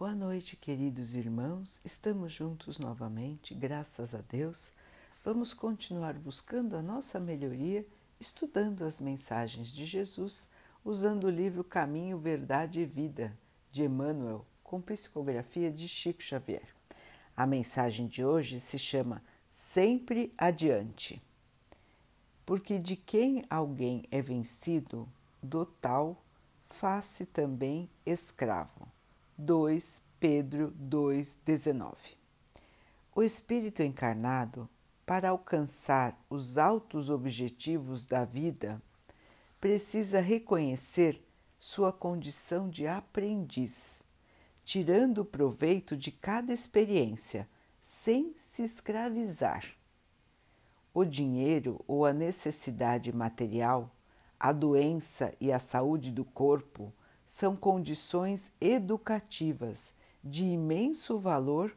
Boa noite, queridos irmãos. Estamos juntos novamente, graças a Deus. Vamos continuar buscando a nossa melhoria, estudando as mensagens de Jesus, usando o livro Caminho, Verdade e Vida, de Emmanuel, com psicografia de Chico Xavier. A mensagem de hoje se chama Sempre Adiante. Porque de quem alguém é vencido, do tal faz-se também escravo. 2 Pedro 2,19 O espírito encarnado, para alcançar os altos objetivos da vida, precisa reconhecer sua condição de aprendiz, tirando proveito de cada experiência, sem se escravizar. O dinheiro ou a necessidade material, a doença e a saúde do corpo são condições educativas de imenso valor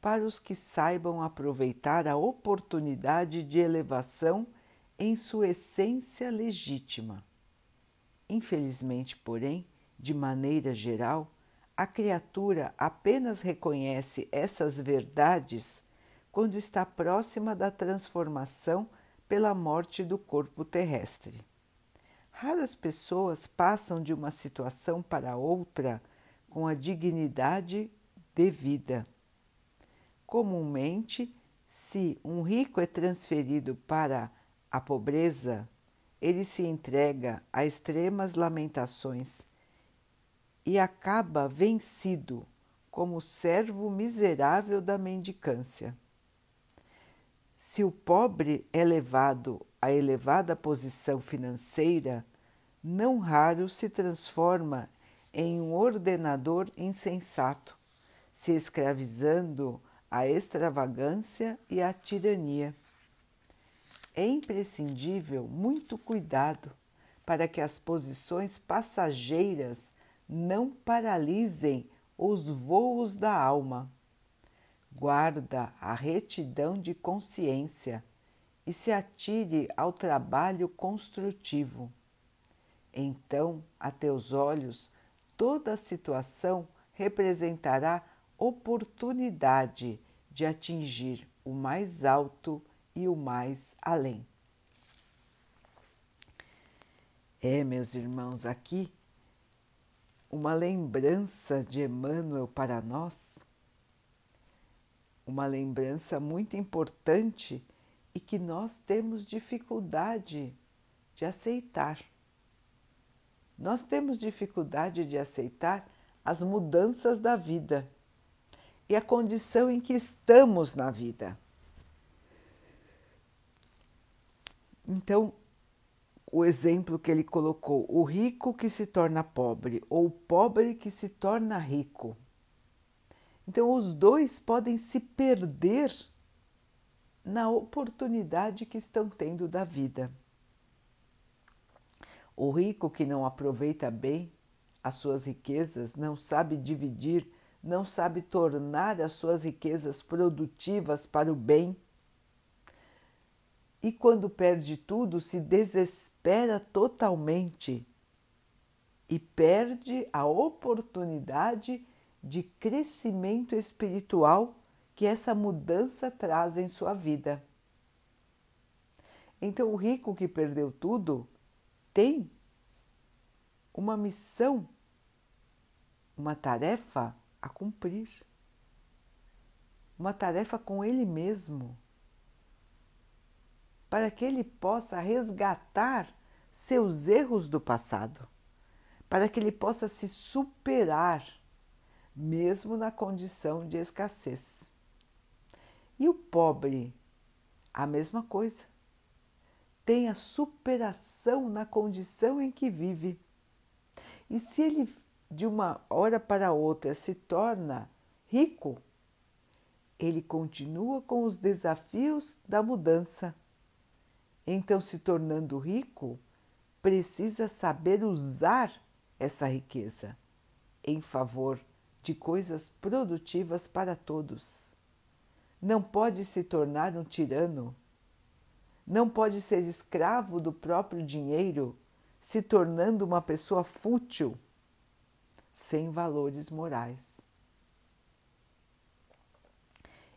para os que saibam aproveitar a oportunidade de elevação em sua essência legítima. Infelizmente, porém, de maneira geral, a criatura apenas reconhece essas verdades quando está próxima da transformação pela morte do corpo terrestre. Raras pessoas passam de uma situação para outra com a dignidade devida. Comumente, se um rico é transferido para a pobreza, ele se entrega a extremas lamentações e acaba vencido como servo miserável da mendicância. Se o pobre é levado a elevada posição financeira, não raro se transforma em um ordenador insensato, se escravizando à extravagância e à tirania. É imprescindível muito cuidado para que as posições passageiras não paralisem os voos da alma. Guarda a retidão de consciência e se atire ao trabalho construtivo. Então, a teus olhos, toda a situação representará oportunidade de atingir o mais alto e o mais além. É, meus irmãos, aqui uma lembrança de Emmanuel para nós, uma lembrança muito importante e que nós temos dificuldade de aceitar. Nós temos dificuldade de aceitar as mudanças da vida e a condição em que estamos na vida. Então, o exemplo que ele colocou, o rico que se torna pobre ou o pobre que se torna rico. Então, os dois podem se perder na oportunidade que estão tendo da vida. O rico que não aproveita bem as suas riquezas, não sabe dividir, não sabe tornar as suas riquezas produtivas para o bem. E quando perde tudo, se desespera totalmente e perde a oportunidade de crescimento espiritual que essa mudança traz em sua vida. Então, o rico que perdeu tudo tem uma missão, uma tarefa a cumprir, uma tarefa com ele mesmo, para que ele possa resgatar seus erros do passado, para que ele possa se superar, mesmo na condição de escassez. E o pobre, a mesma coisa. Tem a superação na condição em que vive. E se ele de uma hora para outra se torna rico, ele continua com os desafios da mudança. Então, se tornando rico, precisa saber usar essa riqueza em favor de coisas produtivas para todos não pode se tornar um tirano, não pode ser escravo do próprio dinheiro, se tornando uma pessoa fútil, sem valores morais.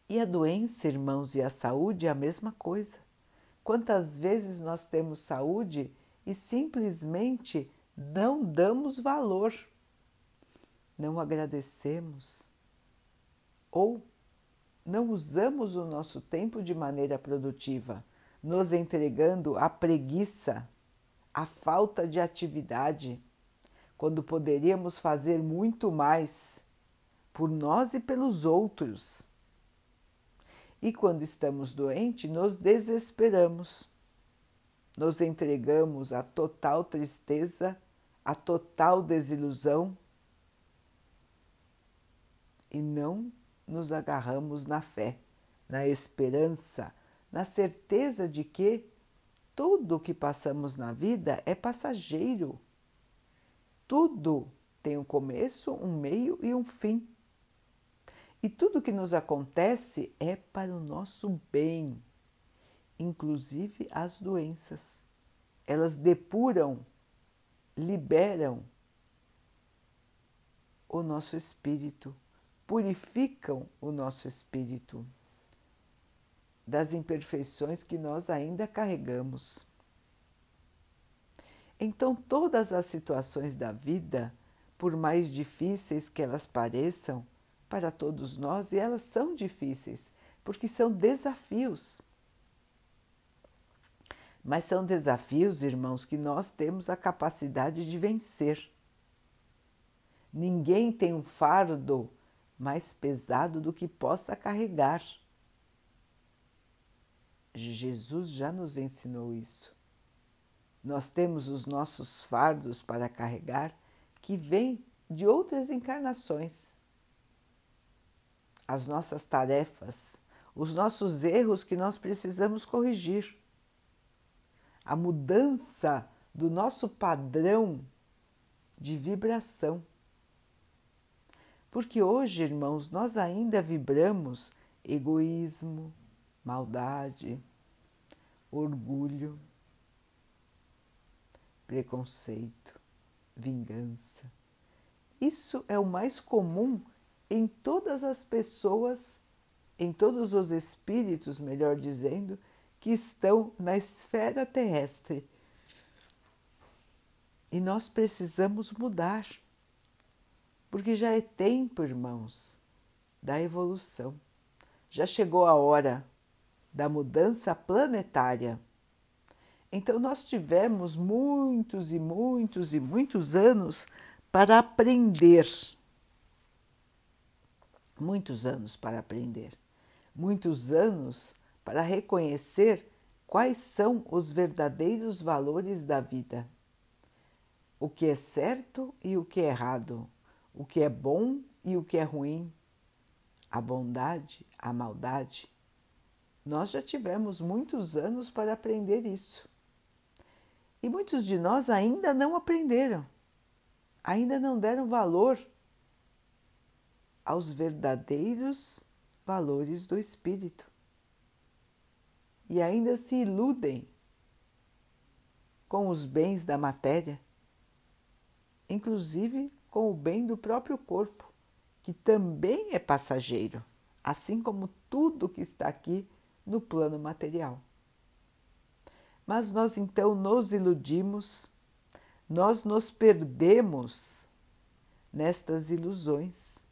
E a doença, irmãos, e a saúde é a mesma coisa. Quantas vezes nós temos saúde e simplesmente não damos valor, não agradecemos ou não usamos o nosso tempo de maneira produtiva, nos entregando à preguiça, à falta de atividade, quando poderíamos fazer muito mais por nós e pelos outros. E quando estamos doentes, nos desesperamos, nos entregamos à total tristeza, à total desilusão e não nos agarramos na fé, na esperança, na certeza de que tudo o que passamos na vida é passageiro. Tudo tem um começo, um meio e um fim. E tudo que nos acontece é para o nosso bem, inclusive as doenças. Elas depuram, liberam o nosso espírito purificam o nosso espírito das imperfeições que nós ainda carregamos. Então, todas as situações da vida, por mais difíceis que elas pareçam para todos nós, e elas são difíceis, porque são desafios. Mas são desafios, irmãos, que nós temos a capacidade de vencer. Ninguém tem um fardo mais pesado do que possa carregar. Jesus já nos ensinou isso. Nós temos os nossos fardos para carregar que vêm de outras encarnações. As nossas tarefas, os nossos erros que nós precisamos corrigir. A mudança do nosso padrão de vibração. Porque hoje, irmãos, nós ainda vibramos egoísmo, maldade, orgulho, preconceito, vingança. Isso é o mais comum em todas as pessoas, em todos os espíritos, melhor dizendo, que estão na esfera terrestre. E nós precisamos mudar porque já é tempo, irmãos, da evolução. Já chegou a hora da mudança planetária. Então, nós tivemos muitos e muitos e muitos anos para aprender. Muitos anos para aprender. Muitos anos para reconhecer quais são os verdadeiros valores da vida. O que é certo e o que é errado o que é bom e o que é ruim, a bondade, a maldade. Nós já tivemos muitos anos para aprender isso. E muitos de nós ainda não aprenderam, ainda não deram valor aos verdadeiros valores do espírito. E ainda se iludem com os bens da matéria, inclusive com o bem do próprio corpo, que também é passageiro, assim como tudo que está aqui no plano material. Mas nós então nos iludimos, nós nos perdemos nestas ilusões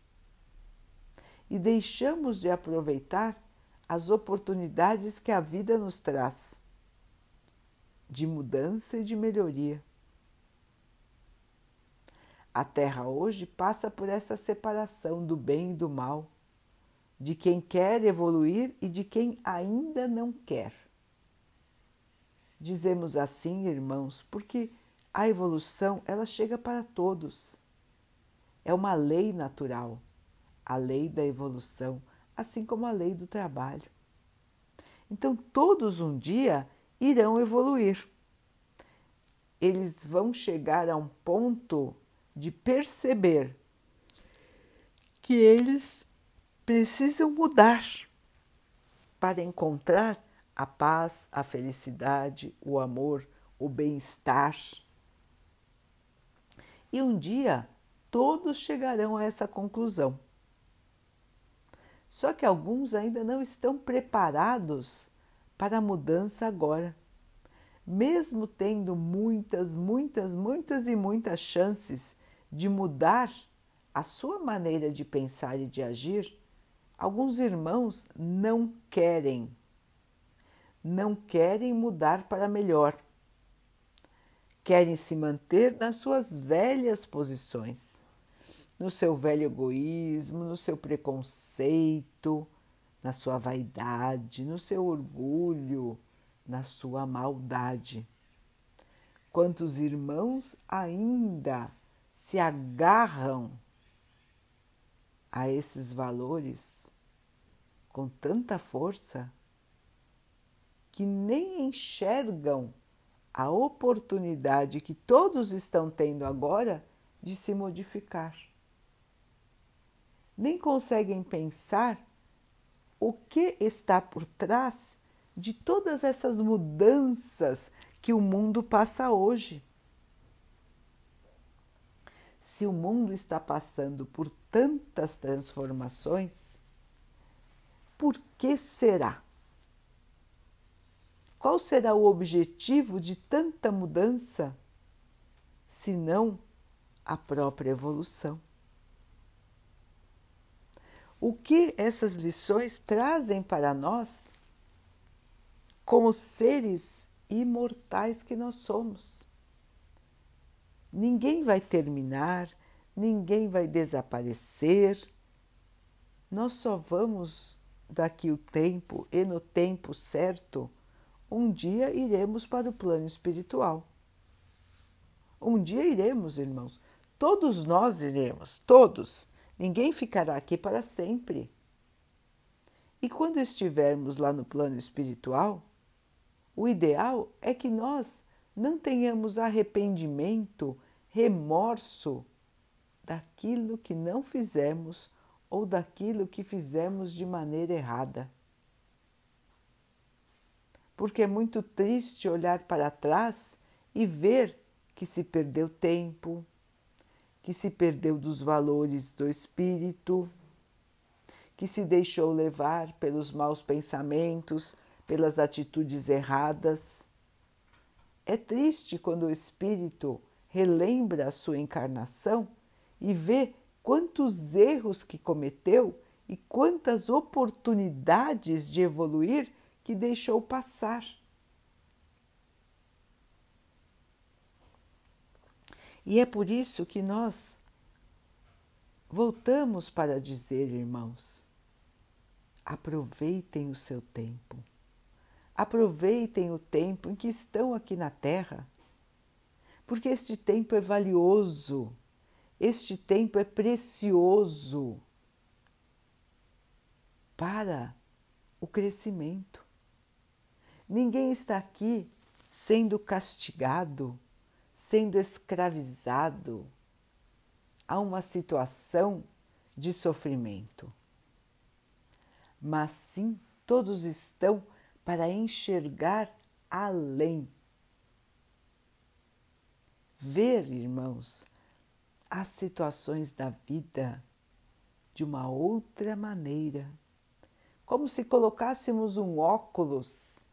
e deixamos de aproveitar as oportunidades que a vida nos traz de mudança e de melhoria. A Terra hoje passa por essa separação do bem e do mal, de quem quer evoluir e de quem ainda não quer. Dizemos assim, irmãos, porque a evolução ela chega para todos. É uma lei natural, a lei da evolução, assim como a lei do trabalho. Então, todos um dia irão evoluir. Eles vão chegar a um ponto de perceber que eles precisam mudar para encontrar a paz, a felicidade, o amor, o bem-estar. E um dia todos chegarão a essa conclusão. Só que alguns ainda não estão preparados para a mudança agora. Mesmo tendo muitas, muitas, muitas e muitas chances de mudar a sua maneira de pensar e de agir, alguns irmãos não querem. Não querem mudar para melhor. Querem se manter nas suas velhas posições no seu velho egoísmo, no seu preconceito, na sua vaidade, no seu orgulho, na sua maldade. Quantos irmãos ainda se agarram a esses valores com tanta força que nem enxergam a oportunidade que todos estão tendo agora de se modificar nem conseguem pensar o que está por trás de todas essas mudanças que o mundo passa hoje. Se o mundo está passando por tantas transformações, por que será? Qual será o objetivo de tanta mudança, se não a própria evolução? o que essas lições trazem para nós como seres imortais que nós somos. Ninguém vai terminar, ninguém vai desaparecer. Nós só vamos daqui o tempo e no tempo certo, um dia iremos para o plano espiritual. Um dia iremos, irmãos. Todos nós iremos, todos. Ninguém ficará aqui para sempre. E quando estivermos lá no plano espiritual, o ideal é que nós não tenhamos arrependimento, remorso daquilo que não fizemos ou daquilo que fizemos de maneira errada. Porque é muito triste olhar para trás e ver que se perdeu tempo, que se perdeu dos valores do espírito, que se deixou levar pelos maus pensamentos, pelas atitudes erradas. É triste quando o espírito relembra a sua encarnação e vê quantos erros que cometeu e quantas oportunidades de evoluir que deixou passar. E é por isso que nós voltamos para dizer, irmãos, aproveitem o seu tempo. Aproveitem o tempo em que estão aqui na Terra, porque este tempo é valioso, este tempo é precioso para o crescimento. Ninguém está aqui sendo castigado sendo escravizado a uma situação de sofrimento. Mas sim, todos estão para enxergar além. Ver, irmãos, as situações da vida de uma outra maneira, como se colocássemos um óculos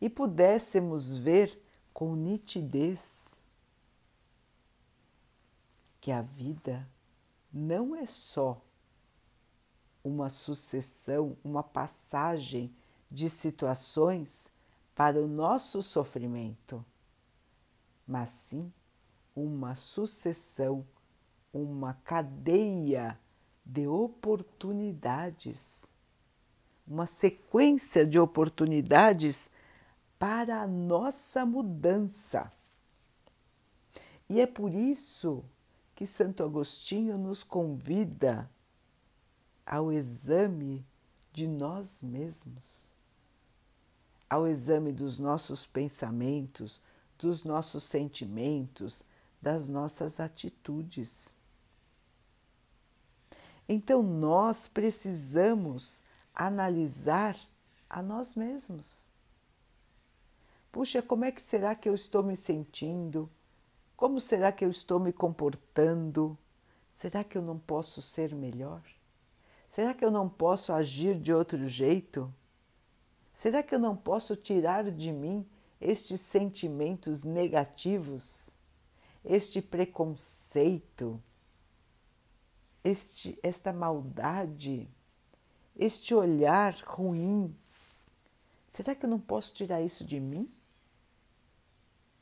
e pudéssemos ver com nitidez que a vida não é só uma sucessão, uma passagem de situações para o nosso sofrimento, mas sim uma sucessão, uma cadeia de oportunidades, uma sequência de oportunidades para a nossa mudança. E é por isso que Santo Agostinho nos convida ao exame de nós mesmos, ao exame dos nossos pensamentos, dos nossos sentimentos, das nossas atitudes. Então nós precisamos analisar a nós mesmos. Puxa, como é que será que eu estou me sentindo? Como será que eu estou me comportando? Será que eu não posso ser melhor? Será que eu não posso agir de outro jeito? Será que eu não posso tirar de mim estes sentimentos negativos, este preconceito, este, esta maldade, este olhar ruim? Será que eu não posso tirar isso de mim?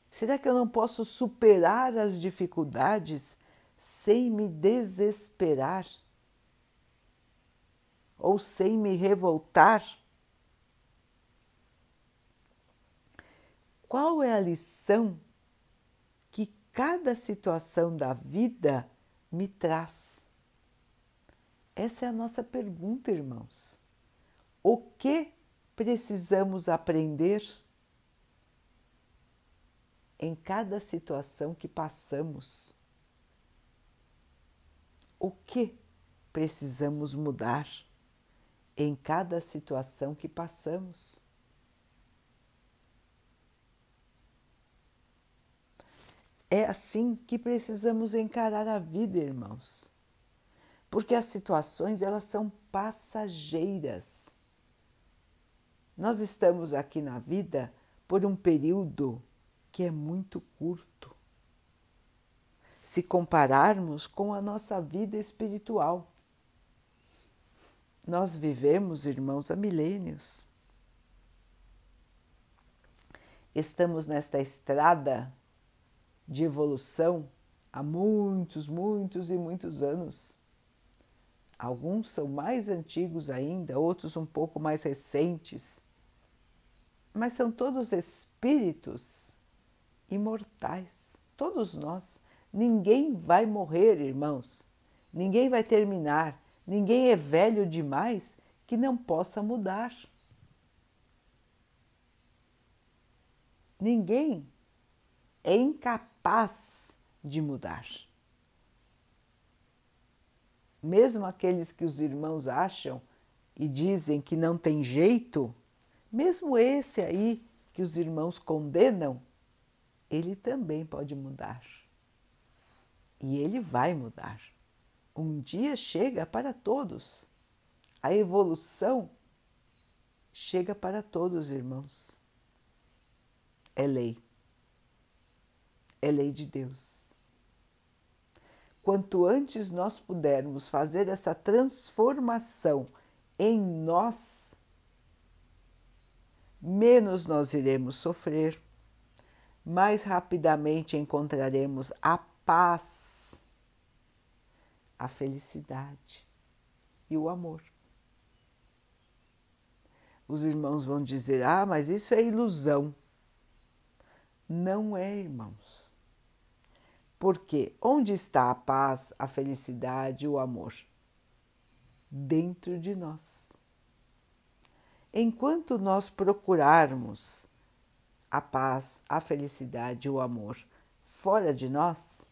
Será que eu não posso superar as dificuldades sem me desesperar? Ou sem me revoltar? Qual é a lição que cada situação da vida me traz? Essa é a nossa pergunta, irmãos. O que precisamos aprender? em cada situação que passamos. O que precisamos mudar em cada situação que passamos? É assim que precisamos encarar a vida, irmãos. Porque as situações elas são passageiras. Nós estamos aqui na vida por um período que é muito curto. Se compararmos com a nossa vida espiritual, nós vivemos, irmãos, há milênios. Estamos nesta estrada de evolução há muitos, muitos e muitos anos. Alguns são mais antigos ainda, outros um pouco mais recentes, mas são todos espíritos imortais, todos nós. Ninguém vai morrer, irmãos. Ninguém vai terminar. Ninguém é velho demais que não possa mudar. Ninguém é incapaz de mudar. Mesmo aqueles que os irmãos acham e dizem que não tem jeito, mesmo esse aí que os irmãos condenam, ele também pode mudar. E ele vai mudar. Um dia chega para todos. A evolução chega para todos, irmãos. É lei. É lei de Deus. Quanto antes nós pudermos fazer essa transformação em nós, menos nós iremos sofrer mais rapidamente encontraremos a paz, a felicidade e o amor. Os irmãos vão dizer: ah, mas isso é ilusão. Não é, irmãos. Porque onde está a paz, a felicidade o amor? Dentro de nós. Enquanto nós procurarmos a paz, a felicidade, o amor fora de nós,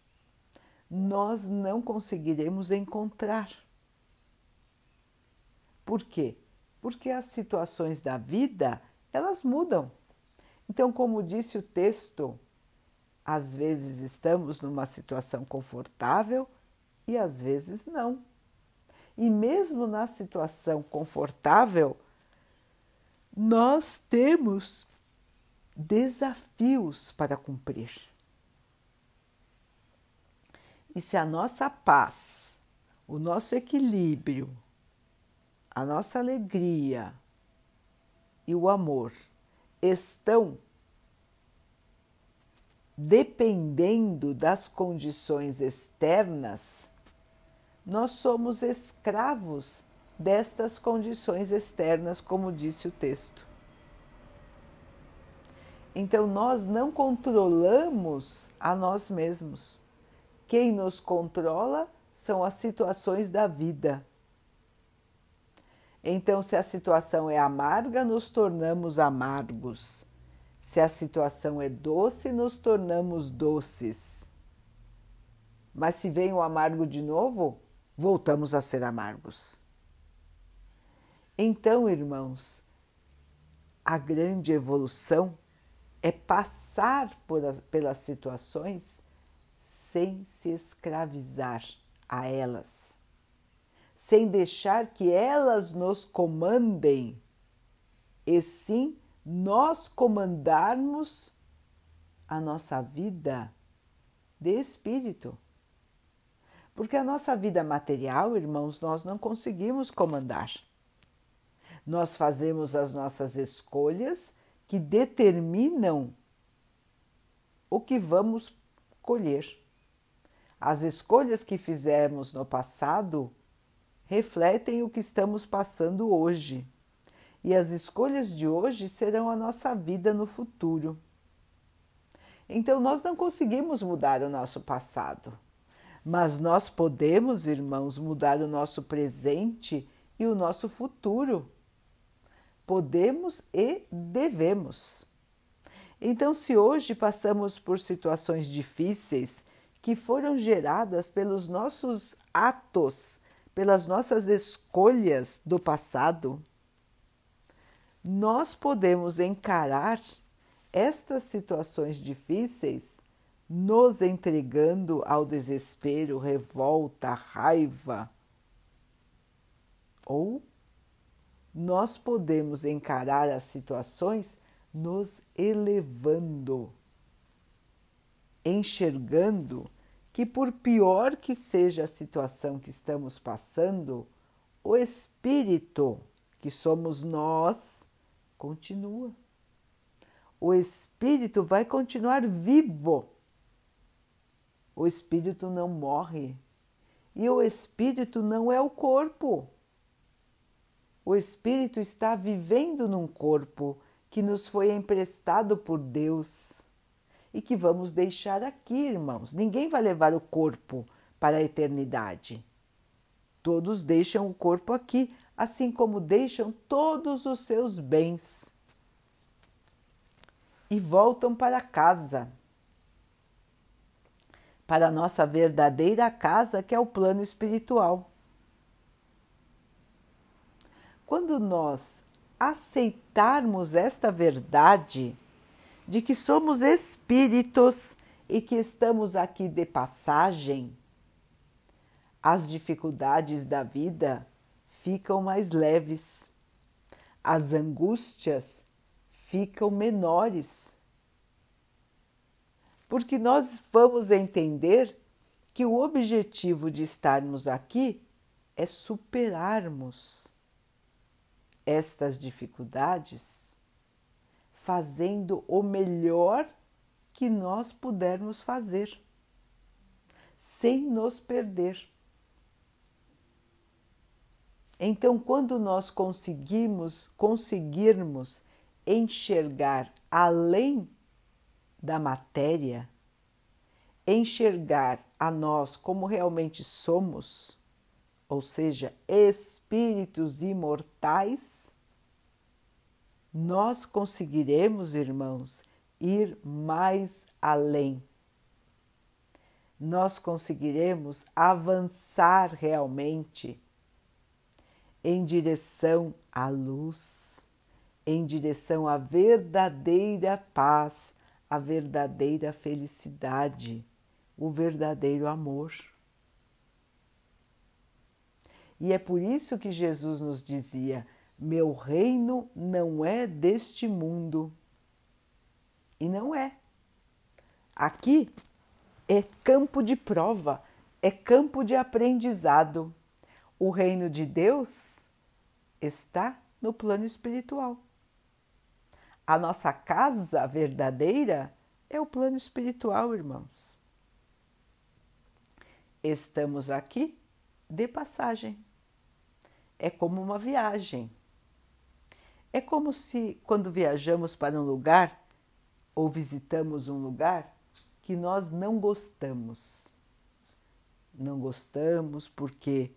nós não conseguiremos encontrar. Por quê? Porque as situações da vida, elas mudam. Então, como disse o texto, às vezes estamos numa situação confortável e às vezes não. E mesmo na situação confortável, nós temos desafios para cumprir. E se a nossa paz, o nosso equilíbrio, a nossa alegria e o amor estão dependendo das condições externas, nós somos escravos destas condições externas, como disse o texto. Então nós não controlamos a nós mesmos. Quem nos controla são as situações da vida. Então, se a situação é amarga, nos tornamos amargos. Se a situação é doce, nos tornamos doces. Mas se vem o amargo de novo, voltamos a ser amargos. Então, irmãos, a grande evolução é passar por, pelas situações sem se escravizar a elas, sem deixar que elas nos comandem, e sim nós comandarmos a nossa vida de espírito. Porque a nossa vida material, irmãos, nós não conseguimos comandar. Nós fazemos as nossas escolhas que determinam o que vamos colher. As escolhas que fizemos no passado refletem o que estamos passando hoje. E as escolhas de hoje serão a nossa vida no futuro. Então, nós não conseguimos mudar o nosso passado mas nós podemos, irmãos, mudar o nosso presente e o nosso futuro. Podemos e devemos. Então, se hoje passamos por situações difíceis que foram geradas pelos nossos atos, pelas nossas escolhas do passado, nós podemos encarar estas situações difíceis nos entregando ao desespero, revolta, raiva. Ou nós podemos encarar as situações nos elevando, enxergando que, por pior que seja a situação que estamos passando, o espírito, que somos nós, continua. O espírito vai continuar vivo o espírito não morre. E o espírito não é o corpo. O espírito está vivendo num corpo que nos foi emprestado por Deus e que vamos deixar aqui, irmãos. Ninguém vai levar o corpo para a eternidade. Todos deixam o corpo aqui, assim como deixam todos os seus bens e voltam para casa para a nossa verdadeira casa, que é o plano espiritual. Quando nós aceitarmos esta verdade de que somos espíritos e que estamos aqui de passagem, as dificuldades da vida ficam mais leves, as angústias ficam menores porque nós vamos entender que o objetivo de estarmos aqui é superarmos estas dificuldades fazendo o melhor que nós pudermos fazer, sem nos perder. Então, quando nós conseguimos conseguirmos enxergar além da matéria, enxergar a nós como realmente somos, ou seja, espíritos imortais, nós conseguiremos, irmãos, ir mais além. Nós conseguiremos avançar realmente em direção à luz, em direção à verdadeira paz a verdadeira felicidade, o verdadeiro amor. E é por isso que Jesus nos dizia: Meu reino não é deste mundo. E não é. Aqui é campo de prova, é campo de aprendizado. O reino de Deus está no plano espiritual. A nossa casa verdadeira é o plano espiritual, irmãos. Estamos aqui de passagem. É como uma viagem. É como se, quando viajamos para um lugar ou visitamos um lugar que nós não gostamos. Não gostamos porque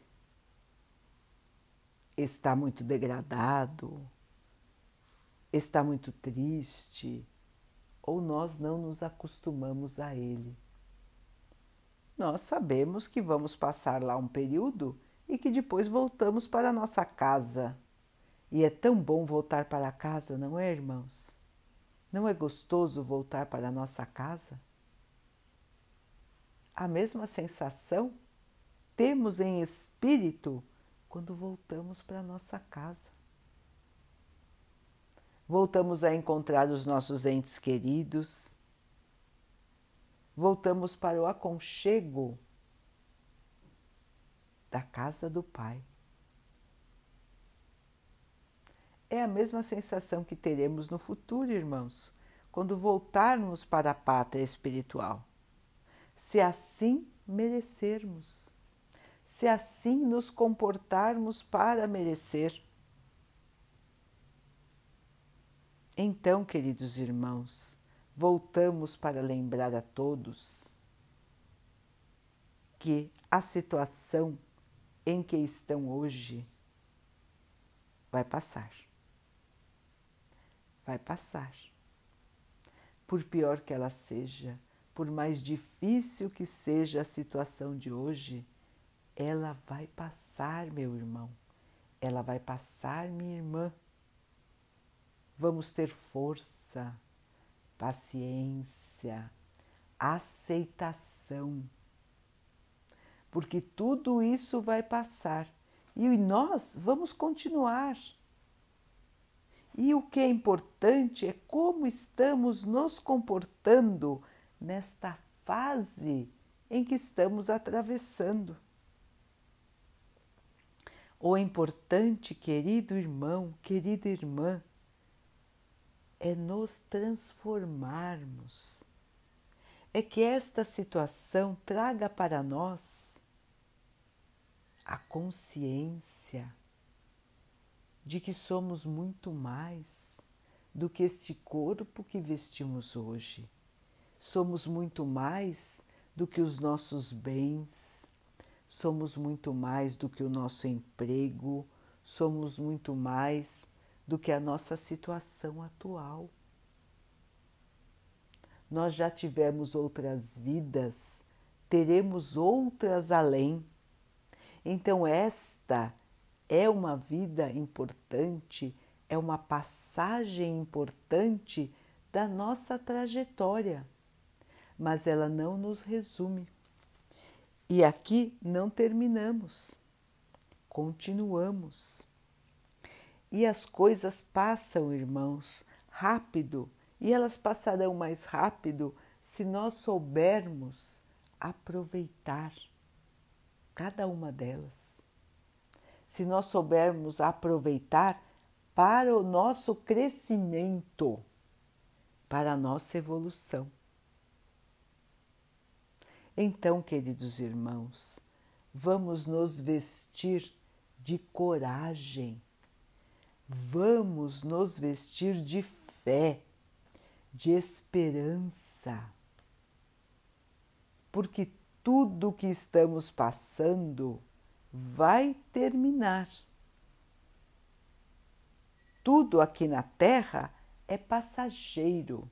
está muito degradado, está muito triste ou nós não nos acostumamos a ele. Nós sabemos que vamos passar lá um período e que depois voltamos para nossa casa. E é tão bom voltar para casa, não é, irmãos? Não é gostoso voltar para nossa casa? A mesma sensação temos em espírito quando voltamos para nossa casa. Voltamos a encontrar os nossos entes queridos, voltamos para o aconchego da casa do Pai. É a mesma sensação que teremos no futuro, irmãos, quando voltarmos para a pátria espiritual. Se assim merecermos, se assim nos comportarmos para merecer. Então, queridos irmãos, voltamos para lembrar a todos que a situação em que estão hoje vai passar vai passar. Por pior que ela seja, por mais difícil que seja a situação de hoje, ela vai passar, meu irmão. Ela vai passar, minha irmã. Vamos ter força, paciência, aceitação, porque tudo isso vai passar e nós vamos continuar e o que é importante é como estamos nos comportando nesta fase em que estamos atravessando. O importante, querido irmão, querida irmã, é nos transformarmos. É que esta situação traga para nós a consciência de que somos muito mais do que este corpo que vestimos hoje. Somos muito mais do que os nossos bens, somos muito mais do que o nosso emprego, somos muito mais do que a nossa situação atual. Nós já tivemos outras vidas, teremos outras além. Então, esta é uma vida importante, é uma passagem importante da nossa trajetória, mas ela não nos resume. E aqui não terminamos, continuamos. E as coisas passam, irmãos, rápido, e elas passarão mais rápido se nós soubermos aproveitar cada uma delas se nós soubermos aproveitar para o nosso crescimento, para a nossa evolução. Então, queridos irmãos, vamos nos vestir de coragem, vamos nos vestir de fé, de esperança, porque tudo que estamos passando vai terminar. Tudo aqui na Terra é passageiro.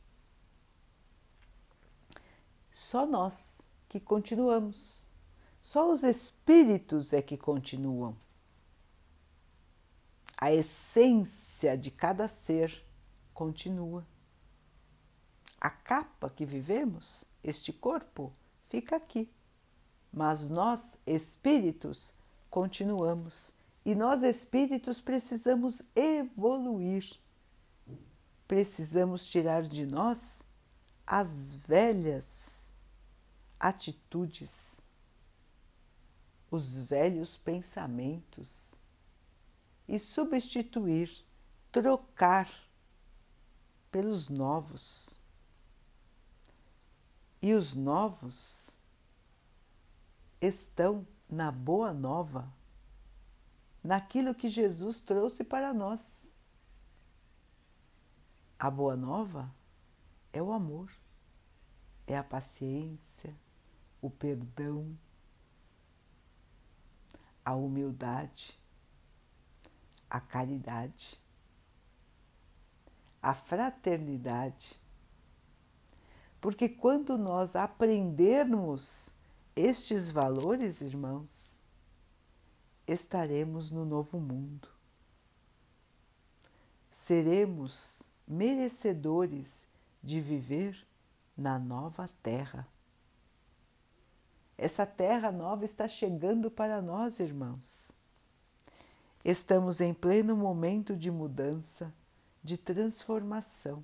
Só nós que continuamos, só os espíritos é que continuam. A essência de cada ser continua. A capa que vivemos, este corpo, fica aqui. Mas nós, espíritos, continuamos. E nós espíritos precisamos evoluir. Precisamos tirar de nós as velhas atitudes, os velhos pensamentos e substituir, trocar pelos novos. E os novos estão na boa nova, naquilo que Jesus trouxe para nós. A boa nova é o amor, é a paciência, o perdão, a humildade, a caridade, a fraternidade. Porque quando nós aprendermos estes valores, irmãos, estaremos no novo mundo. Seremos merecedores de viver na nova terra. Essa terra nova está chegando para nós, irmãos. Estamos em pleno momento de mudança, de transformação.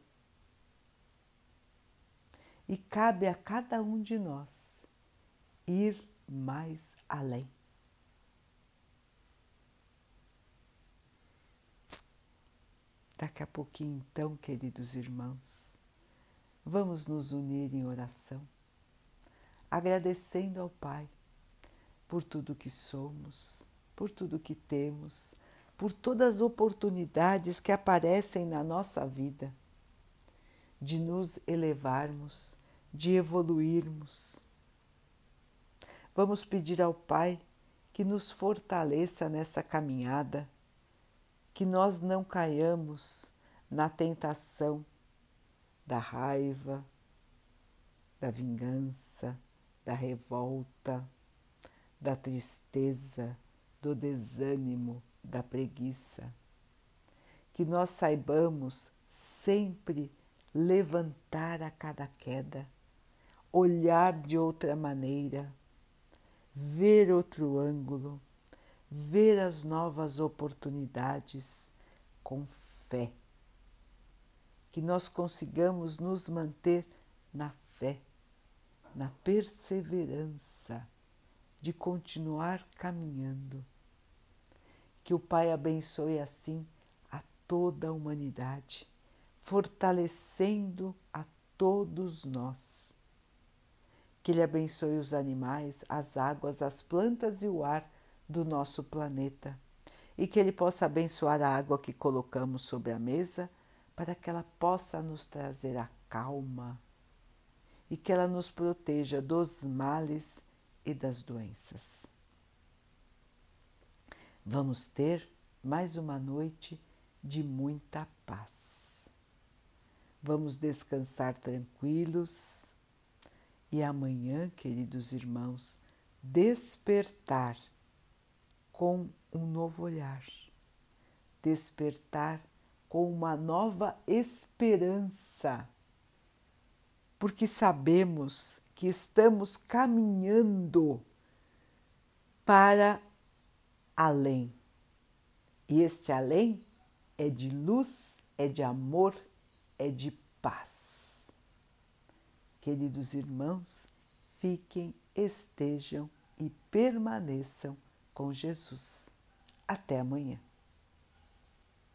E cabe a cada um de nós ir mais além. Daqui a pouquinho, então, queridos irmãos, vamos nos unir em oração, agradecendo ao Pai por tudo que somos, por tudo que temos, por todas as oportunidades que aparecem na nossa vida de nos elevarmos, de evoluirmos. Vamos pedir ao Pai que nos fortaleça nessa caminhada que nós não caiamos na tentação da raiva, da vingança, da revolta, da tristeza, do desânimo, da preguiça. Que nós saibamos sempre levantar a cada queda, olhar de outra maneira, ver outro ângulo ver as novas oportunidades com fé. Que nós consigamos nos manter na fé, na perseverança de continuar caminhando. Que o Pai abençoe assim a toda a humanidade, fortalecendo a todos nós. Que Ele abençoe os animais, as águas, as plantas e o ar do nosso planeta e que Ele possa abençoar a água que colocamos sobre a mesa para que ela possa nos trazer a calma e que ela nos proteja dos males e das doenças. Vamos ter mais uma noite de muita paz. Vamos descansar tranquilos e amanhã, queridos irmãos, despertar com um novo olhar, despertar com uma nova esperança, porque sabemos que estamos caminhando para além. E este além é de luz, é de amor, é de paz. Queridos irmãos, fiquem, estejam e permaneçam com Jesus. Até amanhã.